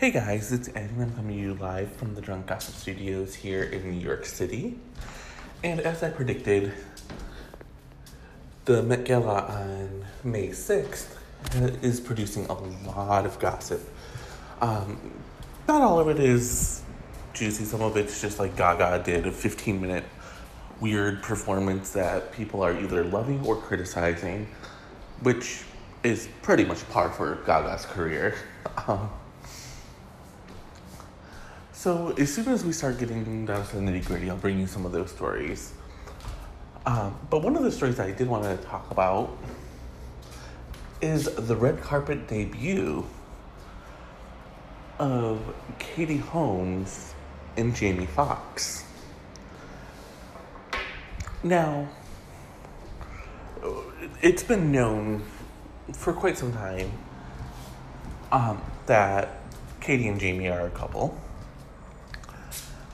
Hey guys, it's Eddie. I'm coming to you live from the Drunk Gossip Studios here in New York City. And as I predicted, the Met Gala on May 6th is producing a lot of gossip. Um, not all of it is juicy, some of it's just like Gaga did a 15 minute weird performance that people are either loving or criticizing, which is pretty much par for Gaga's career. Um, so as soon as we start getting down to the nitty gritty, I'll bring you some of those stories. Um, but one of the stories that I did want to talk about is the red carpet debut of Katie Holmes and Jamie Foxx. Now, it's been known for quite some time um, that Katie and Jamie are a couple.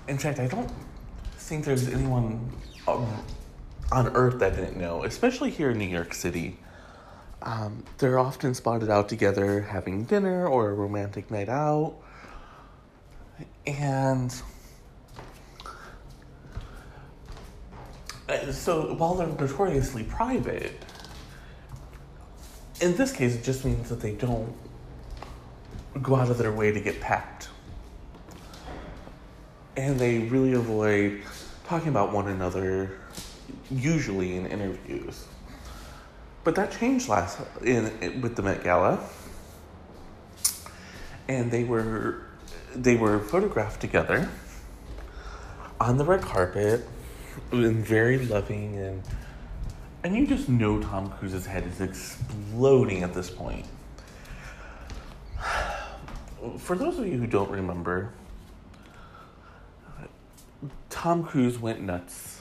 In fact, I don't think there's anyone on earth that didn't know, especially here in New York City. Um, they're often spotted out together having dinner or a romantic night out. And uh, so while they're notoriously private, in this case, it just means that they don't go out of their way to get packed and they really avoid talking about one another, usually in interviews. But that changed last in, in with the Met Gala, and they were they were photographed together on the red carpet, and very loving and and you just know Tom Cruise's head is exploding at this point. For those of you who don't remember, Tom Cruise went nuts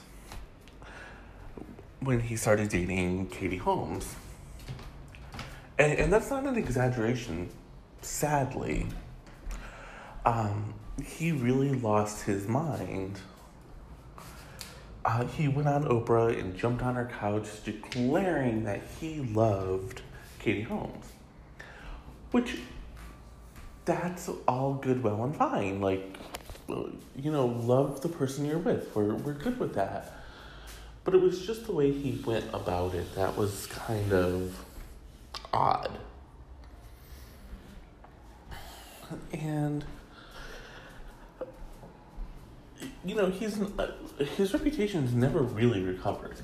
when he started dating Katie Holmes. And, and that's not an exaggeration, sadly. Um, he really lost his mind. Uh, he went on Oprah and jumped on her couch declaring that he loved Katie Holmes. Which, that's all good, well, and fine. Like, you know, love the person you're with. We're, we're good with that. But it was just the way he went about it that was kind of odd. And, you know, he's, his reputation's never really recovered.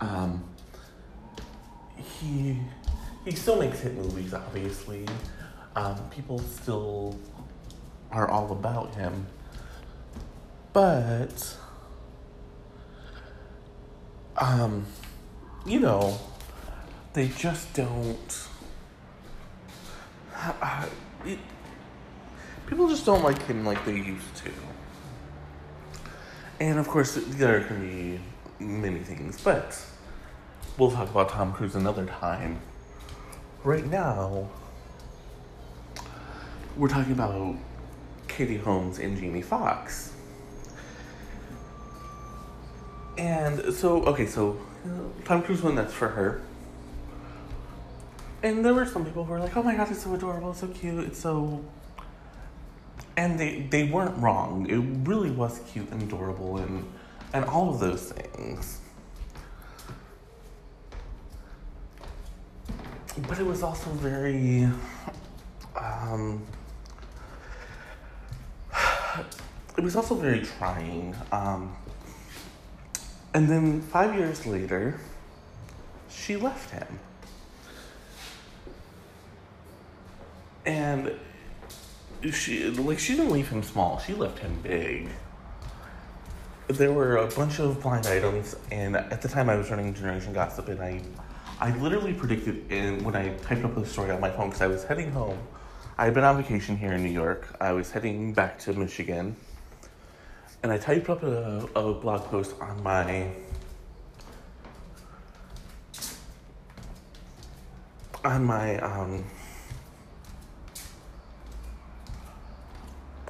Um, he, he still makes hit movies, obviously. Um, people still are all about him. But, um, you know, they just don't. Uh, it, people just don't like him like they used to. And of course, there can be many things, but we'll talk about Tom Cruise another time. Right now, we're talking about Katie Holmes and Jamie Foxx. And so, okay, so Tom Cruise went nuts for her. And there were some people who were like, oh my god, it's so adorable, it's so cute, it's so. And they, they weren't wrong. It really was cute and adorable and, and all of those things. But it was also very. Um, it was also very trying. Um, and then five years later, she left him. And she like she didn't leave him small, she left him big. There were a bunch of blind items and at the time I was running Generation Gossip and I I literally predicted in when I typed up the story on my phone because I was heading home. I had been on vacation here in New York. I was heading back to Michigan and I typed up a, a blog post on my on my um,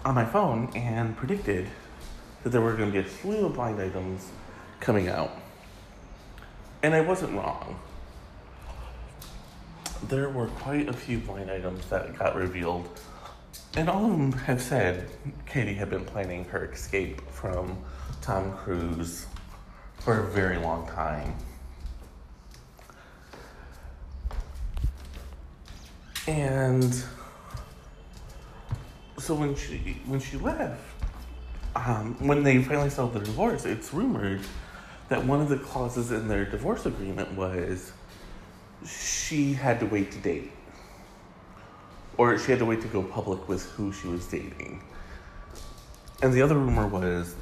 on my phone and predicted that there were going to be a slew of blind items coming out, and I wasn't wrong. There were quite a few blind items that got revealed and all of them have said Katie had been planning her escape from Tom Cruise for a very long time. And so when she when she left, um, when they finally settled the divorce, it's rumored that one of the clauses in their divorce agreement was she had to wait to date, or she had to wait to go public with who she was dating. And the other rumor was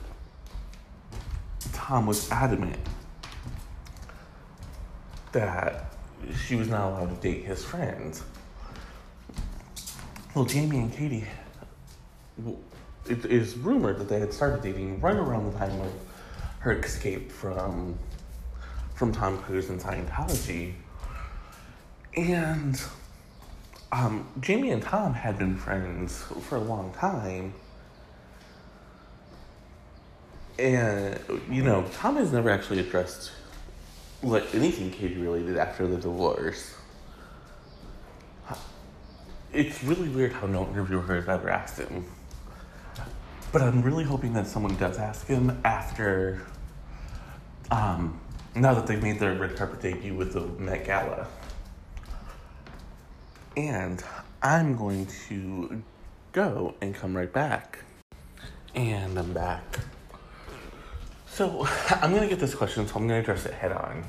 Tom was adamant that she was not allowed to date his friends. Well, Jamie and Katie, it is rumored that they had started dating right around the time of her escape from from Tom Cruise and Scientology. And um, Jamie and Tom had been friends for a long time. And, you know, Tom has never actually addressed like anything Katie related after the divorce. It's really weird how no interviewer has ever asked him. But I'm really hoping that someone does ask him after, um, now that they've made their red carpet debut with the Met Gala. And I'm going to go and come right back. And I'm back. So I'm to get this question, so I'm to address it head on.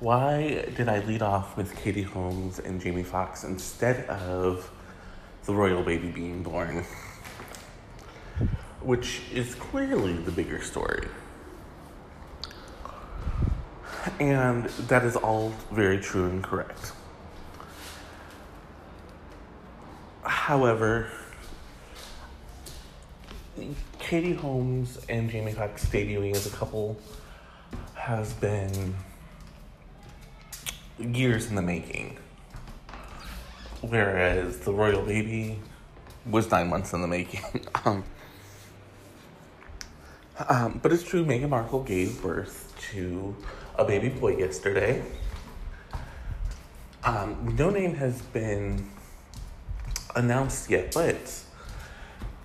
Why did I lead off with Katie Holmes and Jamie Foxx instead of the royal baby being born? Which is clearly the bigger story. And that is all very true and correct. However, Katie Holmes and Jamie Foxx debuting as a couple has been years in the making. Whereas the royal baby was nine months in the making. um, um, but it's true, Meghan Markle gave birth to a baby boy yesterday. Um, no name has been announced yet, but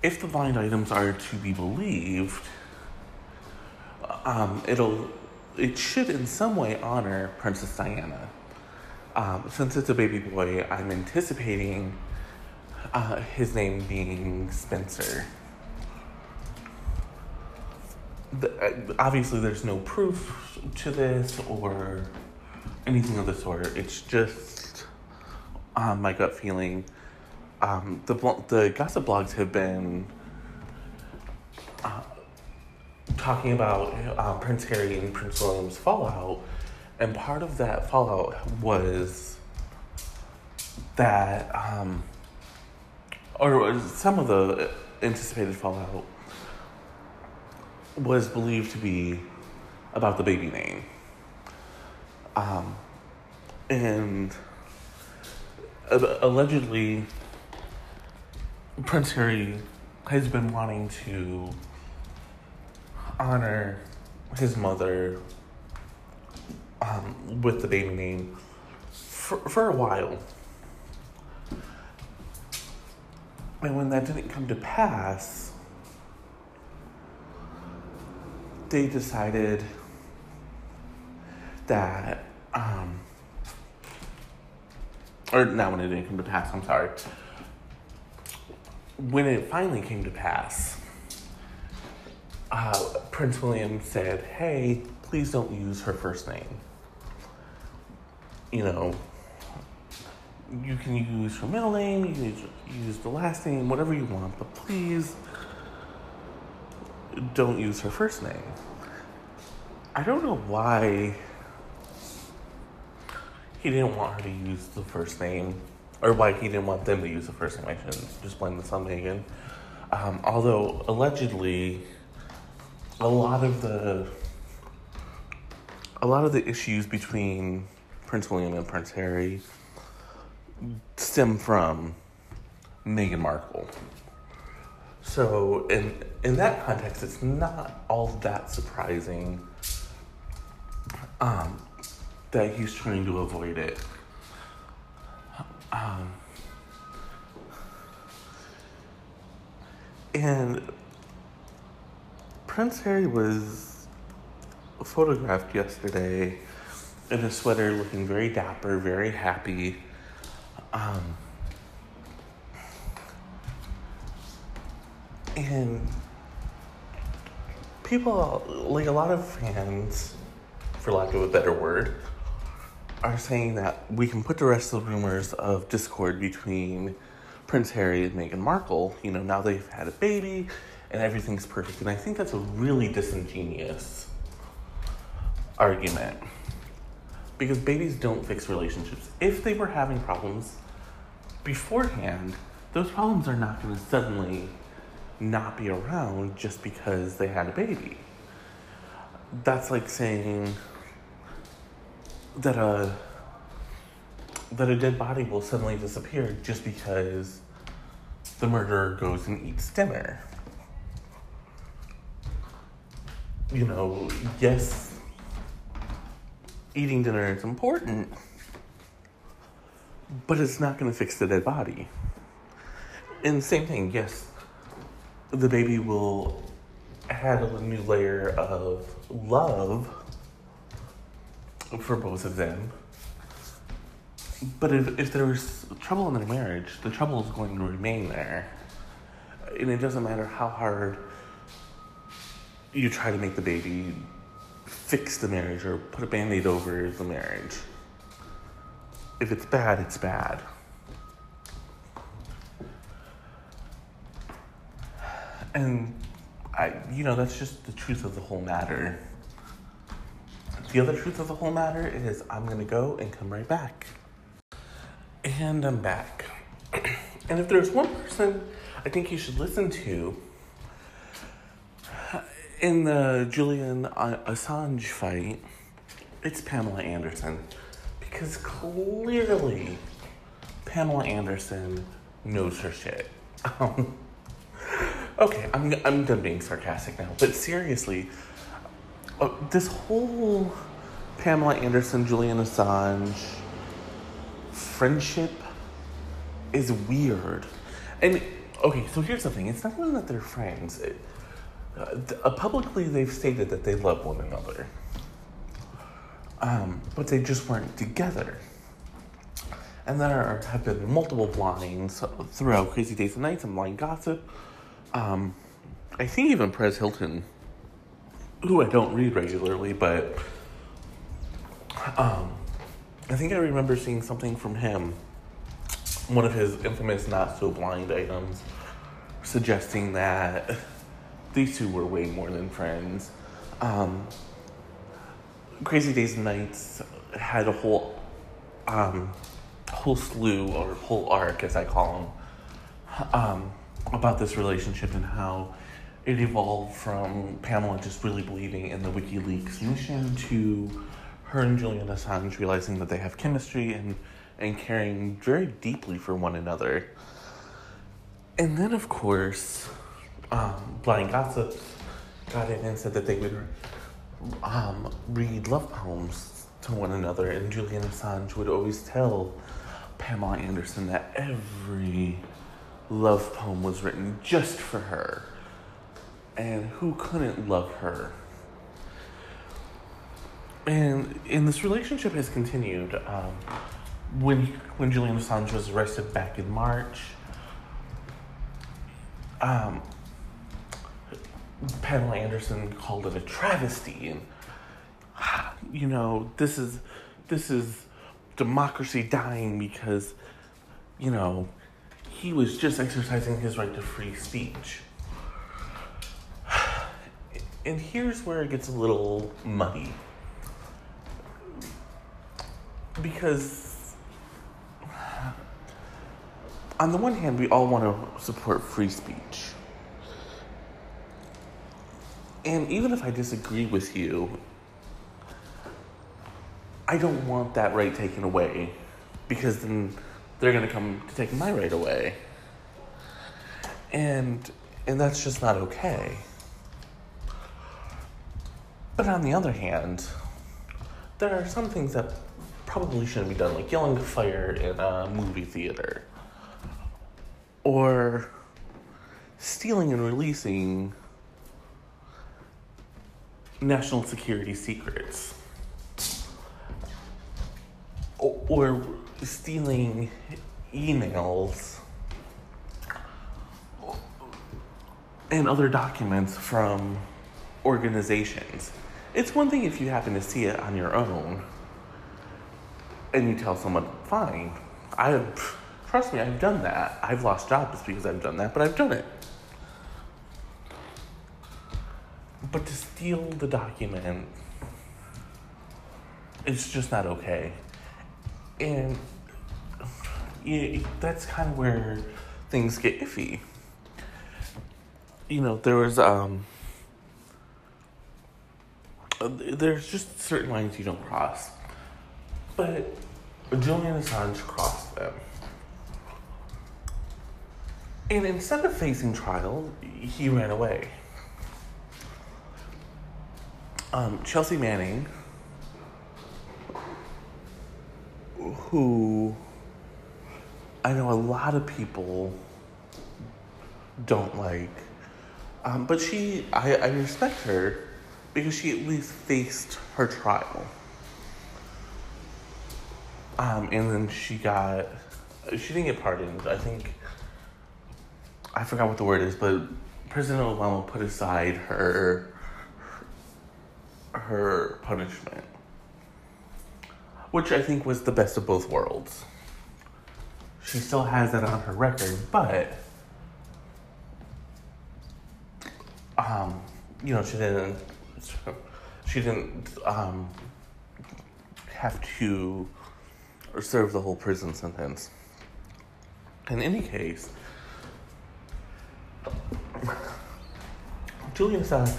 if the blind items are to be believed, um, it'll it should in some way honor Princess Diana. Um, since it's a baby boy, I'm anticipating uh, his name being Spencer. The, uh, obviously, there's no proof to this or anything of the sort. It's just um, my gut feeling. Um, the the gossip blogs have been uh, talking about uh, Prince Harry and Prince William's fallout and part of that fallout was that, um, or some of the anticipated fallout was believed to be about the baby name. Um, and uh, allegedly, Prince Harry has been wanting to honor his mother um, with the baby name for, for a while. And when that didn't come to pass, they decided that, um, or not when it didn't come to pass, I'm sorry. When it finally came to pass, uh, Prince William said, hey, please don't use her first name you know, you can use her middle name, you can use the last name, whatever you want, but please don't use her first name. I don't know why he didn't want her to use the first name, or why he didn't want them to use the first. I just blame this on Meghan. Um, although allegedly, a lot of the a lot of the issues between Prince William and Prince Harry stem from Meghan Markle. So, in in that context, it's not all that surprising um, that he's trying to avoid it. Um, And Prince Harry was photographed yesterday in a sweater looking very dapper, very happy. Um, and people, like a lot of fans, for lack of a better word, are saying that we can put the rest of the rumors of discord between Prince Harry and Meghan Markle. You know, now they've had a baby and everything's perfect. And I think that's a really disingenuous argument because babies don't fix relationships. If they were having problems beforehand, those problems are not going to suddenly not be around just because they had a baby. That's like saying that a that a dead body will suddenly disappear just because the murderer goes and eats dinner. You know, yes, eating dinner is important, but it's not going to fix the dead body. And same thing, yes, the baby will add a new layer of love for both of them. But if, if there's trouble in their marriage, the trouble is going to remain there. And it doesn't matter how hard you try to make the baby fix the marriage or put a band aid over the marriage. If it's bad, it's bad. And I, you know, that's just the truth of the whole matter. The other truth of the whole matter is I'm gonna go and come right back. And I'm back. and if there's one person I think you should listen to in the Julian Assange fight, it's Pamela Anderson. Because clearly, Pamela Anderson knows her shit. Um, okay, I'm, I'm done being sarcastic now, but seriously, uh, this whole Pamela Anderson, Julian Assange friendship is weird. And okay, so here's the thing it's not even that they're friends. It, uh, publicly, they've stated that they love one another, um, but they just weren't together. And there have been multiple blinds throughout Crazy Days and Nights and Blind Gossip. Um, I think even Perez Hilton, who I don't read regularly, but um, I think I remember seeing something from him, one of his infamous not so blind items, suggesting that these two were way more than friends. Um, Crazy Days and Nights had a whole um, whole slew or whole arc, as I call them, um, about this relationship and how it evolved from Pamela just really believing in the WikiLeaks mission to her and Julian Assange realizing that they have chemistry and and caring very deeply for one another. And then, of course, um, Blind Gossips got in and said that they would um, read love poems to one another, and Julian Assange would always tell Pamela Anderson that every love poem was written just for her. And who couldn't love her? And and this relationship has continued. Um, when when Julian Assange was arrested back in March, um, Pamela Anderson called it a travesty, and you know this is this is democracy dying because you know he was just exercising his right to free speech. And here's where it gets a little muddy. Because, on the one hand, we all want to support free speech. And even if I disagree with you, I don't want that right taken away because then they're going to come to take my right away. And and that's just not okay. But on the other hand, there are some things that probably shouldn't be done, like yelling fire in a movie theater. Or stealing and releasing national security secrets or, stealing emails and other documents from organizations. It's one thing if you happen to see it on your own and you tell someone, fine, I have, trust me, I've done that. I've lost jobs because I've done that, but I've done it. But to steal the document, it's just not okay. And yeah, that's kind of where things get iffy. You know, there was, um, there's just certain lines you don't cross. But Julian Assange crossed them. And instead of facing trial, he ran away. Um, Chelsea Manning, who I know a lot of people don't like, um, but she, I, I respect her because she at least faced her trial. Um, and then she got, she didn't get pardoned. I think, I forgot what the word is, but President Obama put aside her, her punishment, which I think was the best of both worlds. She still has that on her record, but, um, you know, she didn't, she didn't, um, have to serve the whole prison sentence. In any case, Julian Assange,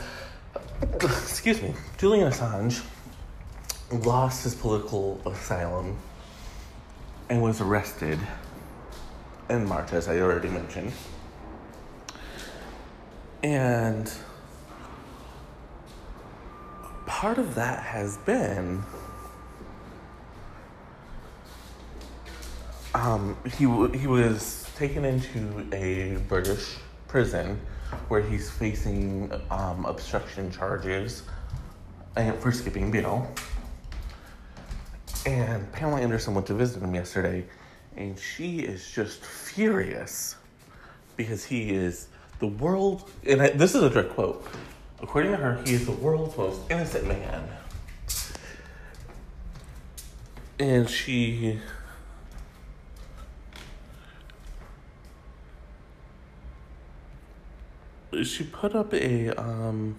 excuse me, Julian Assange lost his political asylum and was arrested in March, as I already mentioned. And part of that has been um, he w- he was taken into a British prison where he's facing um, obstruction charges and for skipping bail. And Pamela Anderson went to visit him yesterday, and she is just furious because he is the world. And I, this is a direct quote. According to her, he is the world's most innocent man. And she she put up a um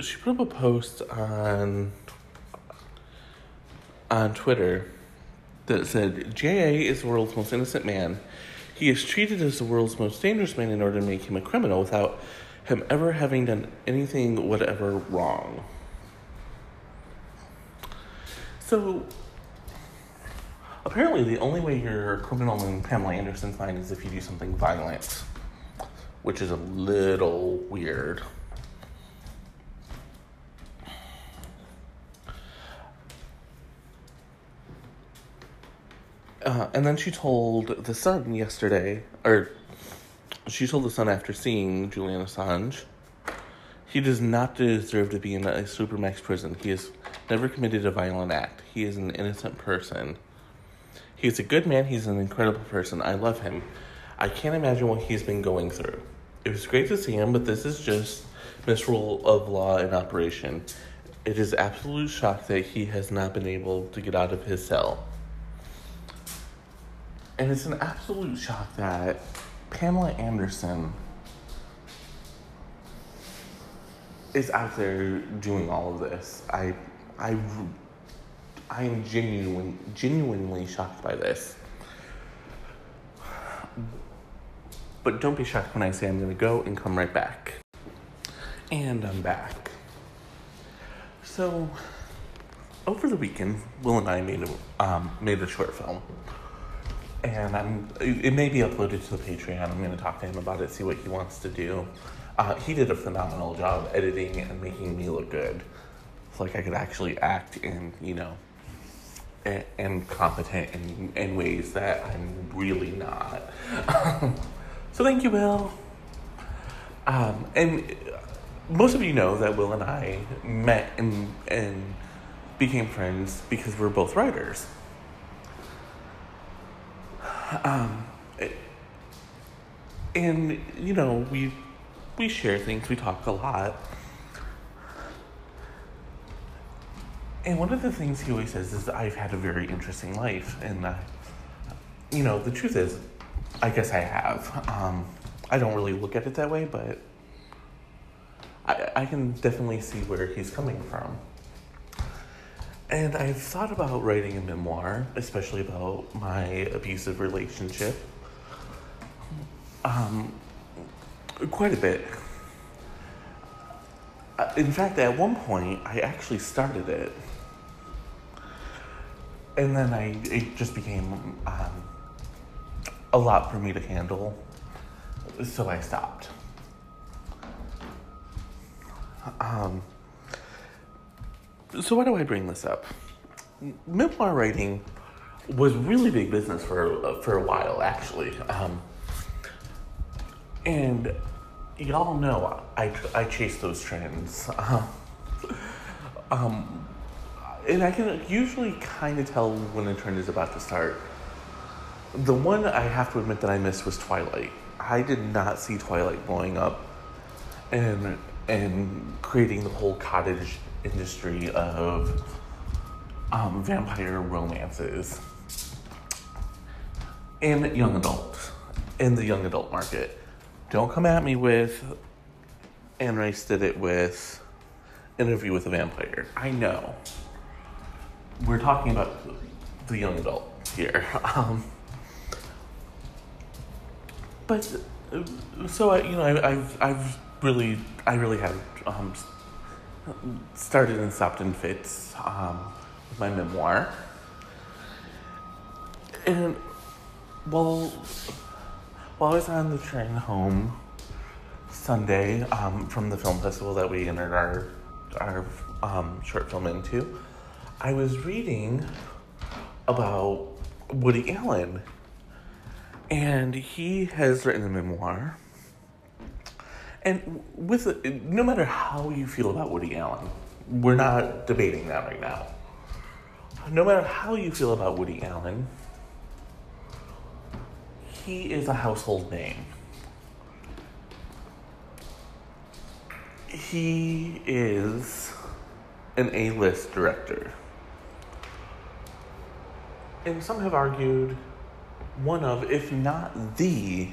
she put up a post on on Twitter that said JA is the world's most innocent man. He is treated as the world's most dangerous man in order to make him a criminal without him ever having done anything whatever wrong. So Apparently, the only way you're a criminal in Pamela Anderson's mind is if you do something violent, which is a little weird. Uh, and then she told the Sun yesterday, or she told the Sun after seeing Julian Assange, he does not deserve to be in a supermax prison. He has never committed a violent act. He is an innocent person. He's a good man. He's an incredible person. I love him. I can't imagine what he's been going through. It was great to see him, but this is just misrule of law in operation. It is absolute shock that he has not been able to get out of his cell. And it's an absolute shock that Pamela Anderson is out there doing all of this. I I I am genuinely, genuinely shocked by this. But don't be shocked when I say I'm going to go and come right back. And I'm back. So, over the weekend, Will and I made a, um, made a short film. And I'm, it may be uploaded to the Patreon. I'm going to talk to him about it, see what he wants to do. Uh, he did a phenomenal job editing and making me look good. It's like I could actually act and, you know, and, and competent in, in ways that I'm really not. so thank you, Will. Um, and most of you know that Will and I met and and became friends because we're both writers. Um, and you know we we share things, we talk a lot. And one of the things he always says is I've had a very interesting life, and uh, you know the truth is, I guess I have. Um, I don't really look at it that way, but I, I can definitely see where he's coming from. And I've thought about writing a memoir, especially about my abusive relationship, um, quite a bit. Uh, in fact, at one point, I actually started it. And then I, it just became um, a lot for me to handle, so I stopped. Um, so why do I bring this up? Memoir writing was really big business for uh, for a while, actually. Um, and y'all know I, I chase those trends. um, and I can usually kind of tell when a trend is about to start. The one I have to admit that I missed was Twilight. I did not see Twilight blowing up and and creating the whole cottage industry of um, vampire romances in young adults in the young adult market. Don't come at me with Anne Rice did it with Interview with a Vampire. I know. We're talking about the young adult here. Um, but so I, you know, I, I've I've really I really have um, started and stopped in fits um, with my memoir, and well while I was on the train home Sunday um, from the film festival that we entered our our um, short film into, I was reading about Woody Allen, and he has written a memoir. And with no matter how you feel about Woody Allen, we're not debating that right now. No matter how you feel about Woody Allen, he is a household name. He is an A list director. And some have argued one of, if not the,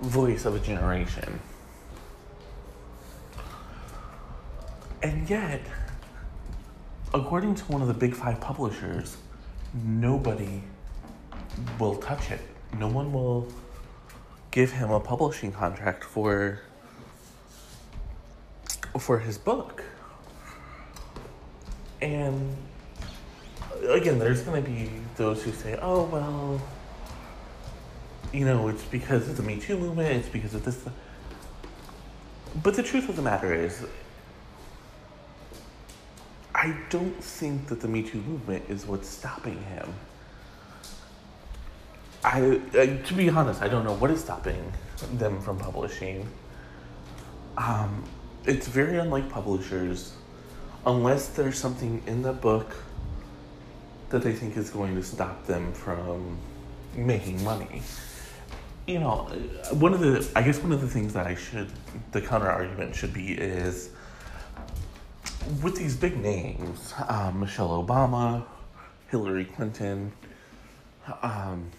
voice of a generation. And yet, according to one of the big five publishers, nobody will touch it no one will give him a publishing contract for for his book. And again, there's going to be those who say, "Oh, well, you know, it's because of the Me Too movement, it's because of this." But the truth of the matter is, I don't think that the Me Too movement is what's stopping him. I, I, to be honest, I don't know what is stopping them from publishing. Um, it's very unlike publishers, unless there's something in the book that they think is going to stop them from making money. You know, one of the, I guess one of the things that I should, the counter argument should be is with these big names, um, Michelle Obama, Hillary Clinton, um,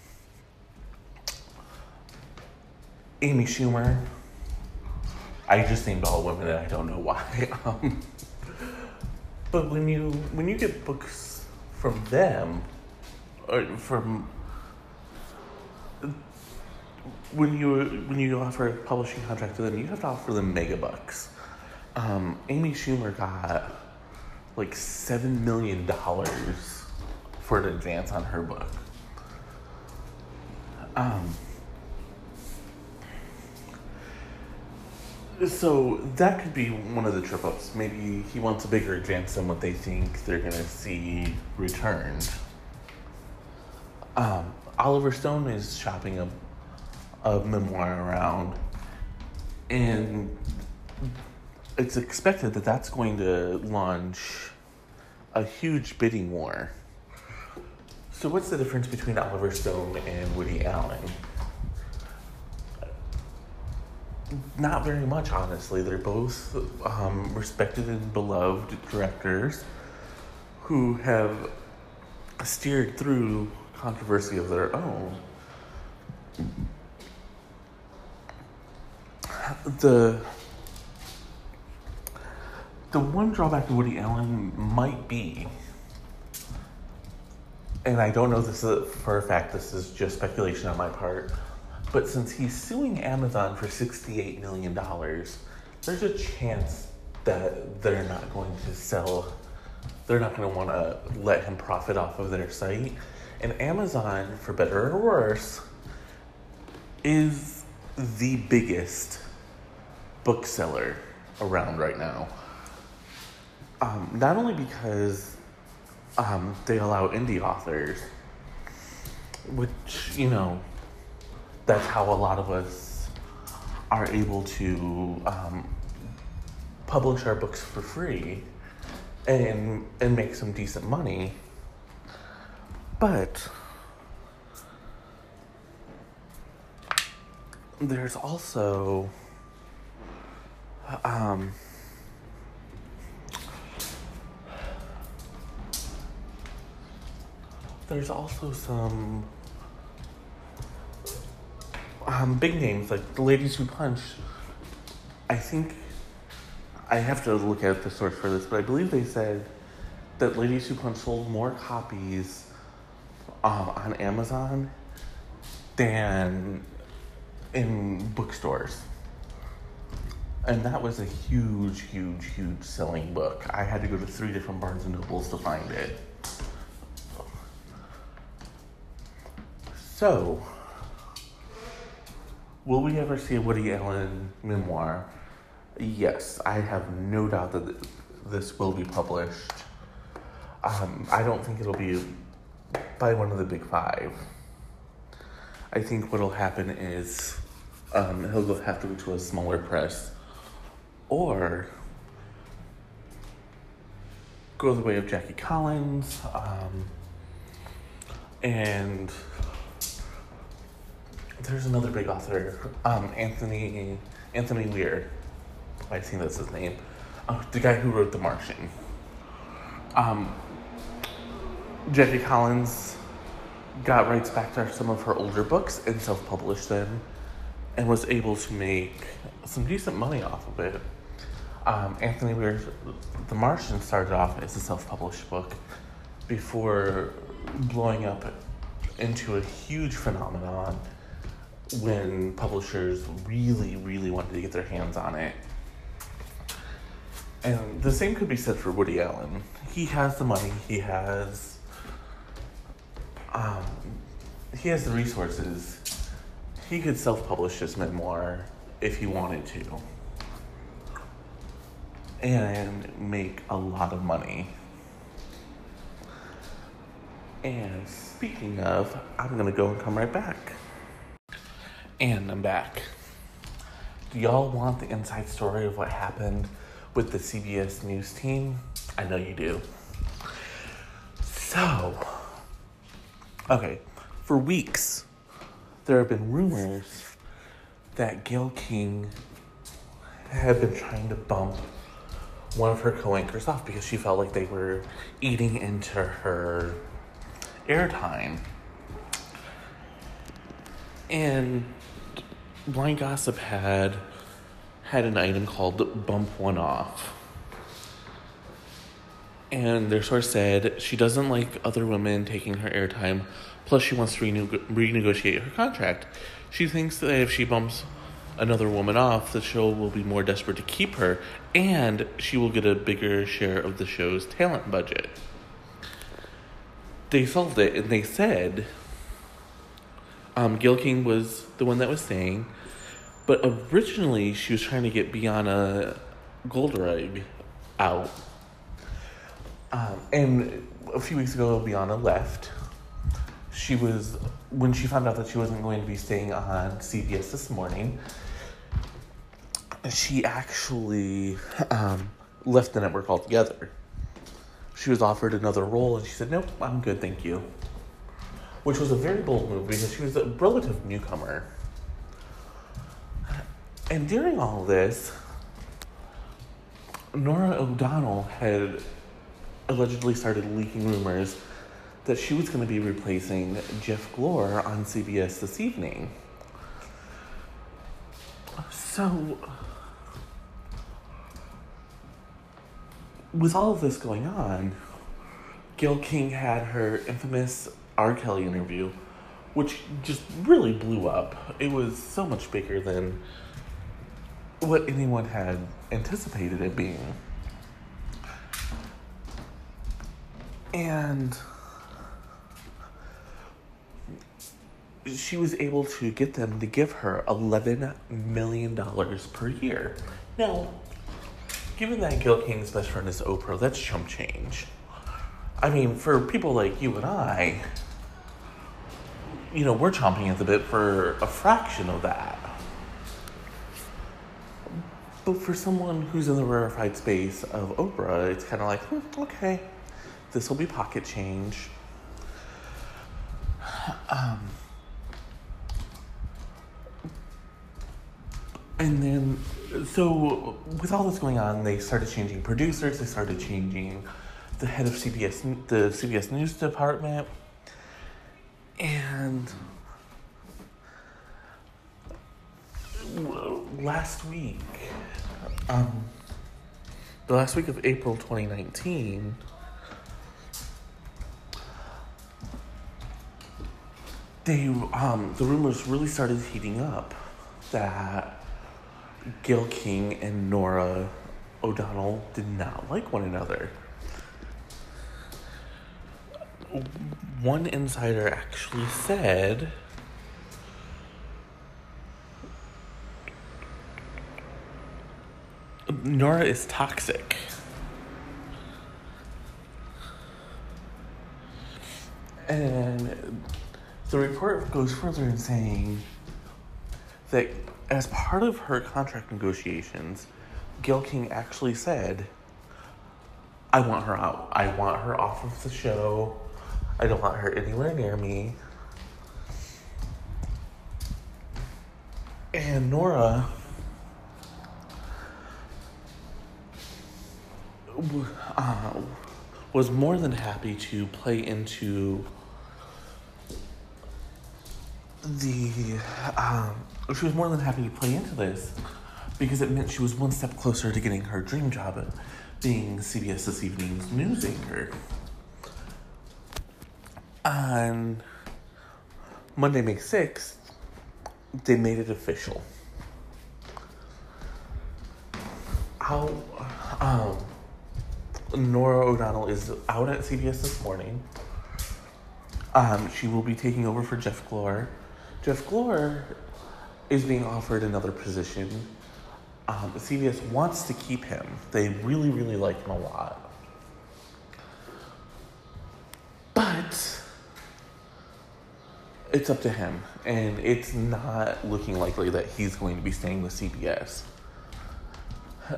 Amy Schumer. I just named all women and I don't know why. Um, but when you when you get books from them, or from when you when you offer a publishing contract to them, you have to offer them mega bucks. Um, Amy Schumer got like seven million dollars for an advance on her book. Um, So that could be one of the trip ups. Maybe he wants a bigger advance than what they think they're gonna see returned. Um, Oliver Stone is shopping a, a memoir around, and it's expected that that's going to launch a huge bidding war. So, what's the difference between Oliver Stone and Woody Allen? Not very much, honestly. They're both um, respected and beloved directors who have steered through controversy of their own. The the one drawback to Woody Allen might be, and I don't know this for a fact, this is just speculation on my part, but since he's suing Amazon for $68 million, there's a chance that they're not going to sell, they're not going to want to let him profit off of their site. And Amazon, for better or worse, is the biggest bookseller around right now. Um, not only because um, they allow indie authors, which, you know, that's how a lot of us are able to um, publish our books for free and and make some decent money. But there's also um, there's also some um, big names like the Ladies Who Punch. I think I have to look at the source for this, but I believe they said that Ladies Who Punch sold more copies um, on Amazon than in bookstores. And that was a huge, huge, huge selling book. I had to go to three different Barnes and Nobles to find it. So, Will we ever see a Woody Allen memoir? Yes, I have no doubt that this will be published. Um, I don't think it'll be by one of the big five. I think what'll happen is um, he'll have to go to a smaller press or go the way of Jackie Collins um, and there's another big author, um, Anthony Anthony Weir. I think that's his name. Uh, the guy who wrote The Martian. Um, Collins got rights back to some of her older books and self-published them, and was able to make some decent money off of it. Um, Anthony Weir's The Martian started off as a self-published book before blowing up into a huge phenomenon when publishers really, really wanted to get their hands on it. And the same could be said for Woody Allen. He has the money, he has um, he has the resources. He could self-publish his memoir if he wanted to. And make a lot of money. And speaking of, I'm gonna go and come right back. And I'm back. Do y'all want the inside story of what happened with the CBS News team? I know you do. So, okay, for weeks, there have been rumors that Gayle King had been trying to bump one of her co anchors off because she felt like they were eating into her airtime. And Blind Gossip had had an item called Bump One Off. And their source said she doesn't like other women taking her airtime, plus, she wants to renegotiate her contract. She thinks that if she bumps another woman off, the show will be more desperate to keep her, and she will get a bigger share of the show's talent budget. They solved it, and they said um, Gayle King was the one that was saying But originally, she was trying to get Bianna Golodryga out. Um, and a few weeks ago, Bianna left. She was, when she found out that she wasn't going to be staying on CBS this morning, she actually um, left the network altogether. She was offered another role and she said, Nope, I'm good, thank you. Which was a very bold move because she was a relative newcomer. And during all this, Norah O'Donnell had allegedly started leaking rumors that she was going to be replacing Jeff Glor on CBS this evening. So, with all of this going on, Gayle King had her infamous R. Kelly interview, which just really blew up. It was so much bigger than what anyone had anticipated it being. And she was able to get them to give her $11 million per year. Now, given that Gayle King's best friend is Oprah, that's chump change. I mean, for people like you and I, you know, we're chomping at the bit for a fraction of that. But for someone who's in the rarefied space of Oprah, it's kind of like, hmm, okay, this will be pocket change. Um, and then, so with all this going on, they started changing producers. They started changing the head of CBS, the CBS News department, and last week um, the last week of April 2019, they um, the rumors really started heating up that Gayle King and Norah O'Donnell did not like one another. One insider actually said Norah is toxic. And the report goes further in saying that as part of her contract negotiations, Gayle King actually said, I want her out. I want her off of the show. I don't want her anywhere near me. And Norah uh, was more than happy to play into the. Um, she was more than happy to play into this because it meant she was one step closer to getting her dream job at being CBS This Evening's news anchor. On Monday, May 6th, they made it official. How. Um, Norah O'Donnell is out at CBS this morning. Um, she will be taking over for Jeff Glor. Jeff Glor is being offered another position. Um, CBS wants to keep him. They really, really like him a lot. But it's up to him, and it's not looking likely that he's going to be staying with CBS.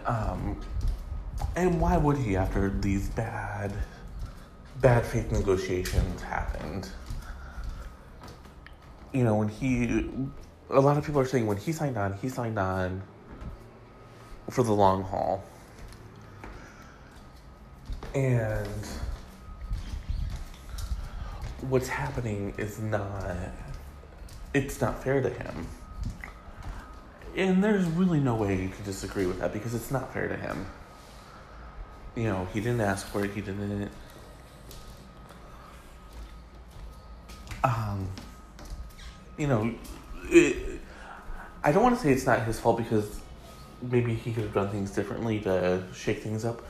Um, and why would he after these bad, bad faith negotiations happened? You know, when he, a lot of people are saying when he signed on, he signed on for the long haul. And what's happening is not, it's not fair to him. And there's really no way to disagree with that because it's not fair to him you know, he didn't ask for it. He didn't. Um, you know, it, I don't want to say it's not his fault because maybe he could have done things differently to shake things up.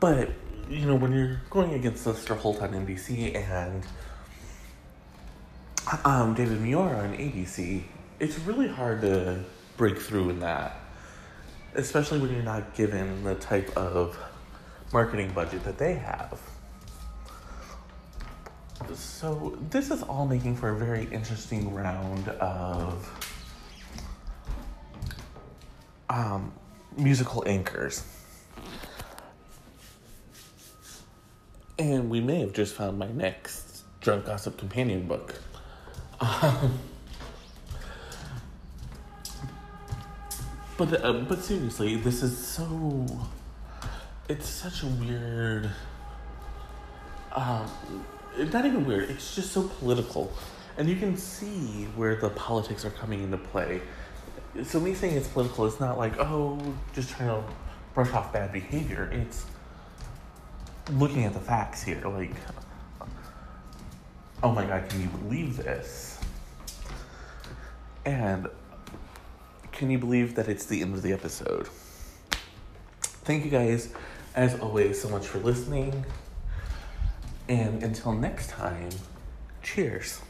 But you know, when you're going against Lester Holt on NBC and um, David Muir on ABC, it's really hard to break through in that, especially when you're not given the type of marketing budget that they have. So, this is all making for a very interesting round of um, musical anchors. And we may have just found my next Drunk Gossip companion book. Um, but uh, but seriously, this is so. It's such a weird. Um, not even weird. It's just so political, and you can see where the politics are coming into play. So me saying it's political is not like oh, just trying to brush off bad behavior. It's looking at the facts here. Like, oh my god, can you believe this? And can you believe that it's the end of the episode? Thank you guys, as always, so much for listening. And until next time, cheers.